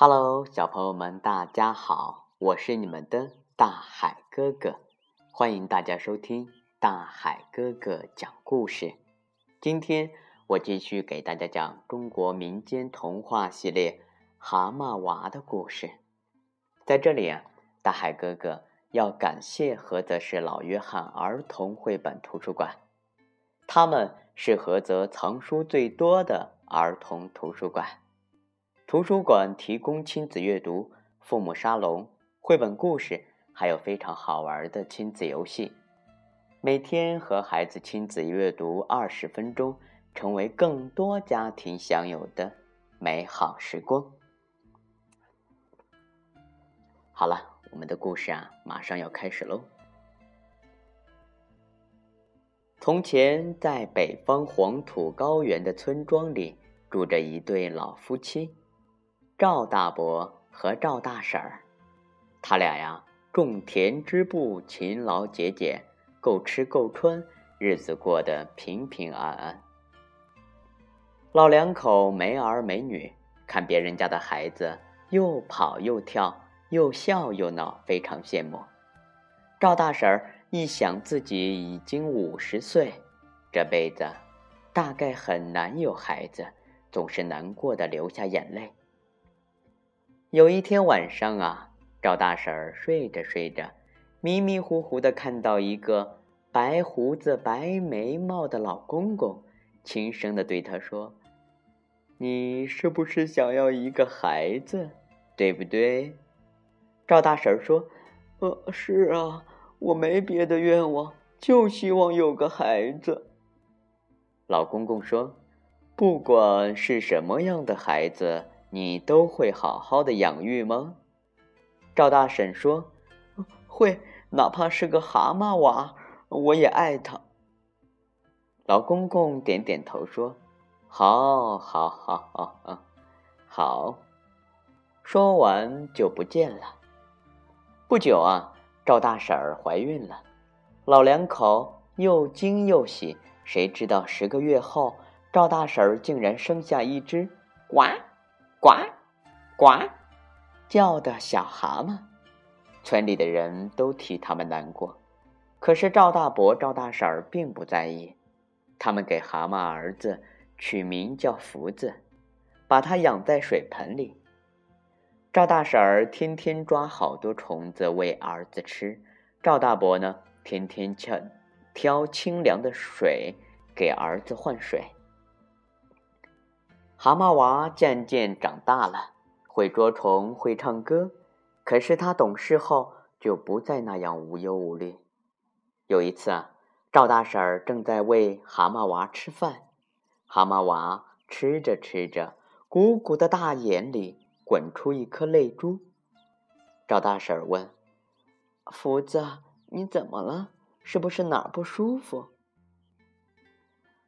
Hello，小朋友们，大家好，我是你们的大海哥哥，欢迎大家收听大海哥哥讲故事。今天我继续给大家讲中国民间童话系列《蛤蟆娃》的故事。在这里啊，大海哥哥要感谢菏泽市老约翰儿童绘本图书馆，他们是菏泽藏书最多的儿童图书馆。图书馆提供亲子阅读、父母沙龙、绘本故事，还有非常好玩的亲子游戏。每天和孩子亲子阅读二十分钟，成为更多家庭享有的美好时光。好了，我们的故事啊，马上要开始喽。从前，在北方黄土高原的村庄里，住着一对老夫妻。赵大伯和赵大婶儿，他俩呀种田织布，勤劳节俭，够吃够穿，日子过得平平安安。老两口没儿没女，看别人家的孩子又跑又跳，又笑又闹，非常羡慕。赵大婶儿一想自己已经五十岁，这辈子大概很难有孩子，总是难过的流下眼泪。有一天晚上啊，赵大婶儿睡着睡着，迷迷糊糊的看到一个白胡子、白眉毛的老公公，轻声的对他说：“你是不是想要一个孩子，对不对？”赵大婶儿说：“呃，是啊，我没别的愿望，就希望有个孩子。”老公公说：“不管是什么样的孩子。”你都会好好的养育吗？赵大婶说：“会，哪怕是个蛤蟆娃，我也爱他。”老公公点点头说：“好，好，好，好，好，”说完就不见了。不久啊，赵大婶儿怀孕了，老两口又惊又喜。谁知道十个月后，赵大婶儿竟然生下一只呱。呱，呱，叫的小蛤蟆，村里的人都替他们难过。可是赵大伯、赵大婶儿并不在意，他们给蛤蟆儿子取名叫福子，把它养在水盆里。赵大婶儿天天抓好多虫子喂儿子吃，赵大伯呢，天天挑挑清凉的水给儿子换水。蛤蟆娃渐渐长大了，会捉虫，会唱歌。可是他懂事后就不再那样无忧无虑。有一次啊，赵大婶儿正在喂蛤蟆娃吃饭，蛤蟆娃吃着吃着，鼓鼓的大眼里滚出一颗泪珠。赵大婶儿问：“福子，你怎么了？是不是哪儿不舒服？”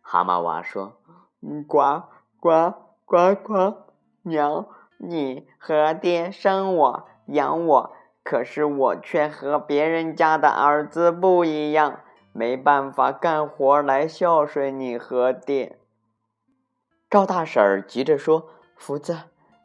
蛤蟆娃说：“嗯，呱。”呱呱呱！娘，你和爹生我养我，可是我却和别人家的儿子不一样，没办法干活来孝顺你和爹。赵大婶儿急着说：“福子，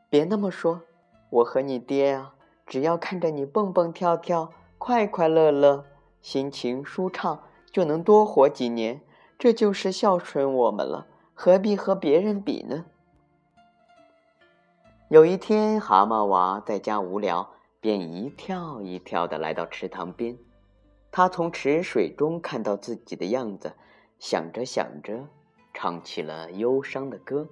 别那么说，我和你爹啊，只要看着你蹦蹦跳跳、快快乐乐、心情舒畅，就能多活几年，这就是孝顺我们了。”何必和别人比呢？有一天，蛤蟆娃在家无聊，便一跳一跳的来到池塘边。他从池水中看到自己的样子，想着想着，唱起了忧伤的歌。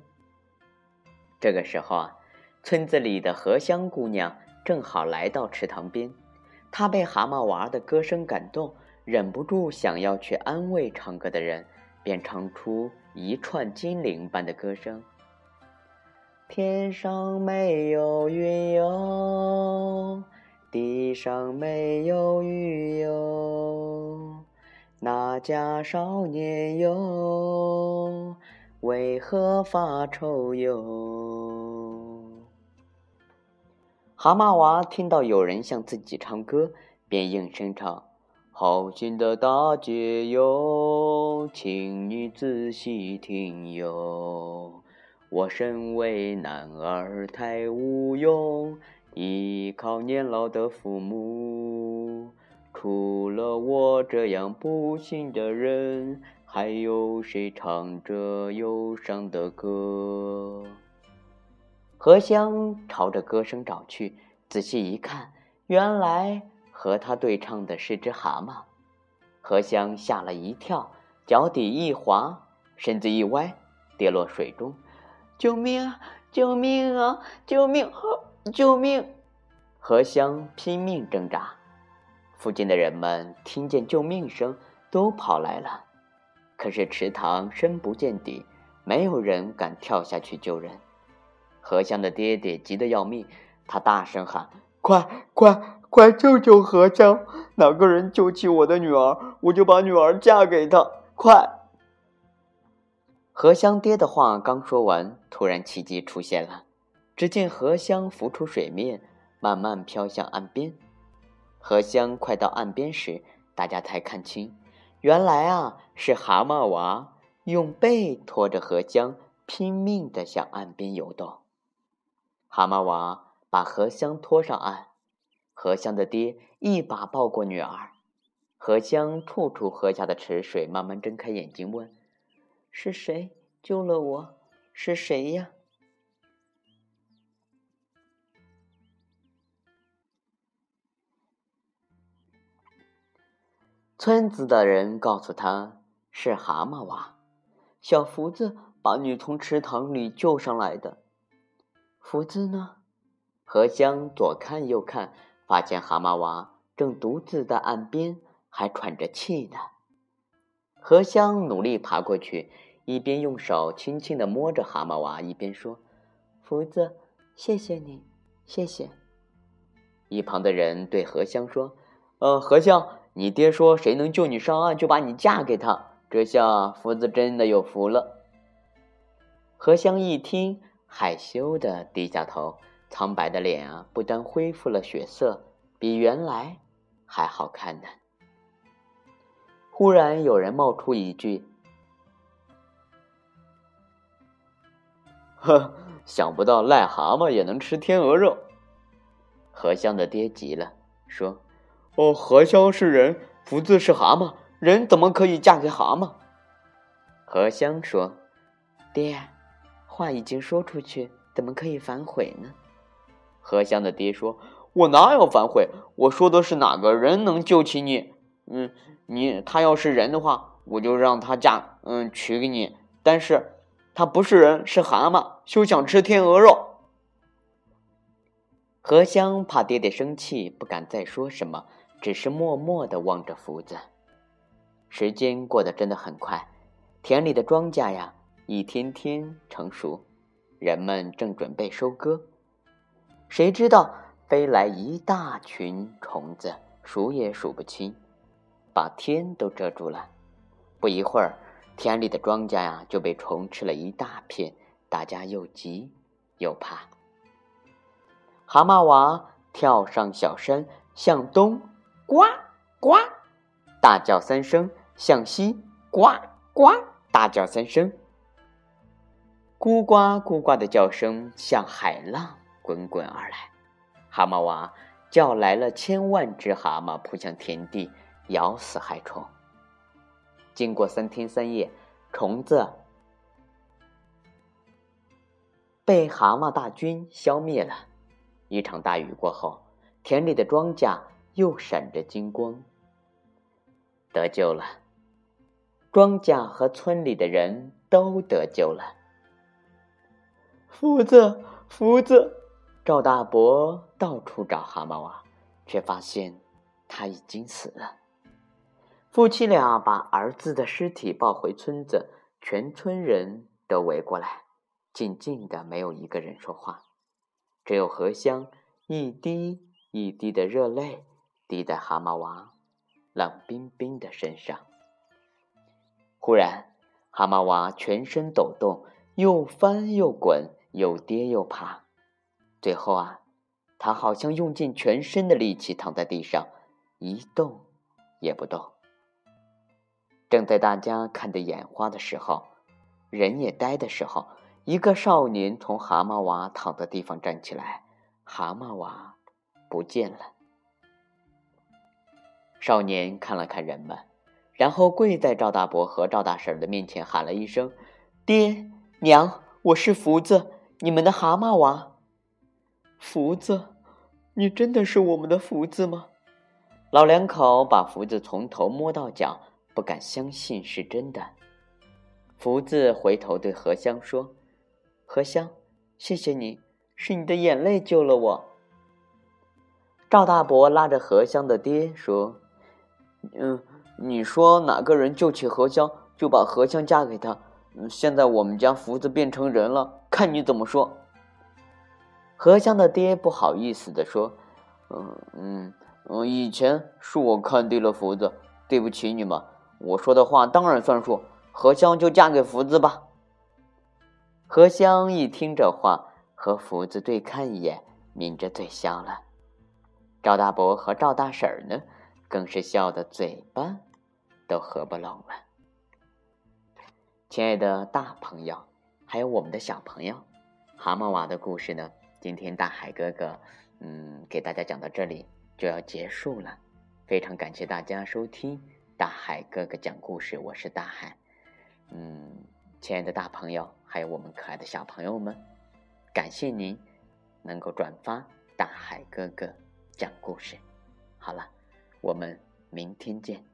这个时候啊，村子里的荷香姑娘正好来到池塘边，她被蛤蟆娃的歌声感动，忍不住想要去安慰唱歌的人。便唱出一串精灵般的歌声：“天上没有云哟，地上没有雨哟，那家少年哟，为何发愁哟？”蛤蟆娃听到有人向自己唱歌，便应声唱。好心的大姐哟，请你仔细听哟，我身为男儿太无用，依靠年老的父母。除了我这样不幸的人，还有谁唱着忧伤的歌？荷香朝着歌声找去，仔细一看，原来和他对唱的是只蛤蟆。荷香吓了一跳，脚底一滑，身子一歪，跌落水中。救命啊！救命啊！救命！救命！荷香拼命挣扎。附近的人们听见救命声，都跑来了。可是池塘深不见底，没有人敢跳下去救人。荷香的爹爹急得要命，他大声喊：“快快快，救救荷香！哪个人救起我的女儿，我就把女儿嫁给他！快！”荷香爹的话刚说完，突然奇迹出现了。只见荷香浮出水面，慢慢飘向岸边。荷香快到岸边时，大家才看清，原来啊是蛤蟆娃用背拖着荷香，拼命地向岸边游动。蛤蟆娃把荷香拖上岸，荷香的爹一把抱过女儿。荷香吐出喝下的池水，慢慢睁开眼睛问：“是谁救了我？是谁呀？”村子的人告诉他是蛤蟆娃，小福子把你从池塘里救上来的。福子呢？荷香左看右看，发现蛤蟆娃正独自在岸边，还喘着气呢。荷香努力爬过去，一边用手轻轻地摸着蛤蟆娃，一边说：“福子，谢谢你，谢谢。”一旁的人对荷香说：“呃，荷香。”你爹说：“谁能救你上岸，就把你嫁给他。”这下福子真的有福了。荷香一听，害羞的低下头，苍白的脸啊，不但恢复了血色，比原来还好看呢。忽然有人冒出一句：“呵，想不到癞蛤蟆也能吃天鹅肉。”荷香的爹急了，说。哦，荷香是人，福子是蛤蟆，人怎么可以嫁给蛤蟆？荷香说：“爹，话已经说出去，怎么可以反悔呢？”荷香的爹说：“我哪有反悔？我说的是哪个人能救起你？嗯，你他要是人的话，我就让他嫁，嗯，娶给你。但是他不是人，是蛤蟆，休想吃天鹅肉。”荷香怕爹爹生气，不敢再说什么。只是默默地望着福子。时间过得真的很快，田里的庄稼呀，一天天成熟，人们正准备收割。谁知道飞来一大群虫子，数也数不清，把天都遮住了。不一会儿，田里的庄稼呀就被虫吃了一大片，大家又急又怕。蛤蟆娃跳上小山，向东。呱呱，大叫三声，向西呱呱，大叫三声。咕呱咕呱的叫声像海浪滚滚而来。蛤蟆娃叫来了千万只蛤蟆，扑向田地，咬死害虫。经过三天三夜，虫子被蛤蟆大军消灭了。一场大雨过后，田里的庄稼。又闪着金光，得救了。庄稼和村里的人都得救了。福子，福子，赵大伯到处找蛤蟆娃，却发现他已经死了。夫妻俩把儿子的尸体抱回村子，全村人都围过来，静静的，没有一个人说话，只有荷香一滴一滴的热泪。滴在蛤蟆娃冷冰冰的身上。忽然，蛤蟆娃全身抖动，又翻又滚，又跌又爬。最后啊，他好像用尽全身的力气躺在地上，一动也不动。正在大家看得眼花的时候，人也呆的时候，一个少年从蛤蟆娃躺的地方站起来，蛤蟆娃不见了。少年看了看人们，然后跪在赵大伯和赵大婶的面前，喊了一声：“爹娘，我是福子，你们的蛤蟆娃。”福子，你真的是我们的福子吗？老两口把福子从头摸到脚，不敢相信是真的。福子回头对荷香说：“荷香，谢谢你，是你的眼泪救了我。”赵大伯拉着荷香的爹说：“嗯，你说哪个人救起荷香，就把荷香嫁给他。现在我们家福子变成人了，看你怎么说。”荷香的爹不好意思的说：“嗯嗯嗯，以前是我看低了福子，对不起你们。我说的话当然算数，荷香就嫁给福子吧。”荷香一听这话，和福子对看一眼，抿着嘴笑了。赵大伯和赵大婶儿呢，更是笑得嘴巴都合不拢了。亲爱的大朋友，还有我们的小朋友，蛤蟆娃的故事呢？今天大海哥哥，嗯，给大家讲到这里就要结束了，非常感谢大家收听大海哥哥讲故事，我是大海，嗯，亲爱的大朋友，还有我们可爱的小朋友们，感谢您能够转发大海哥哥讲故事。好了，我们明天见。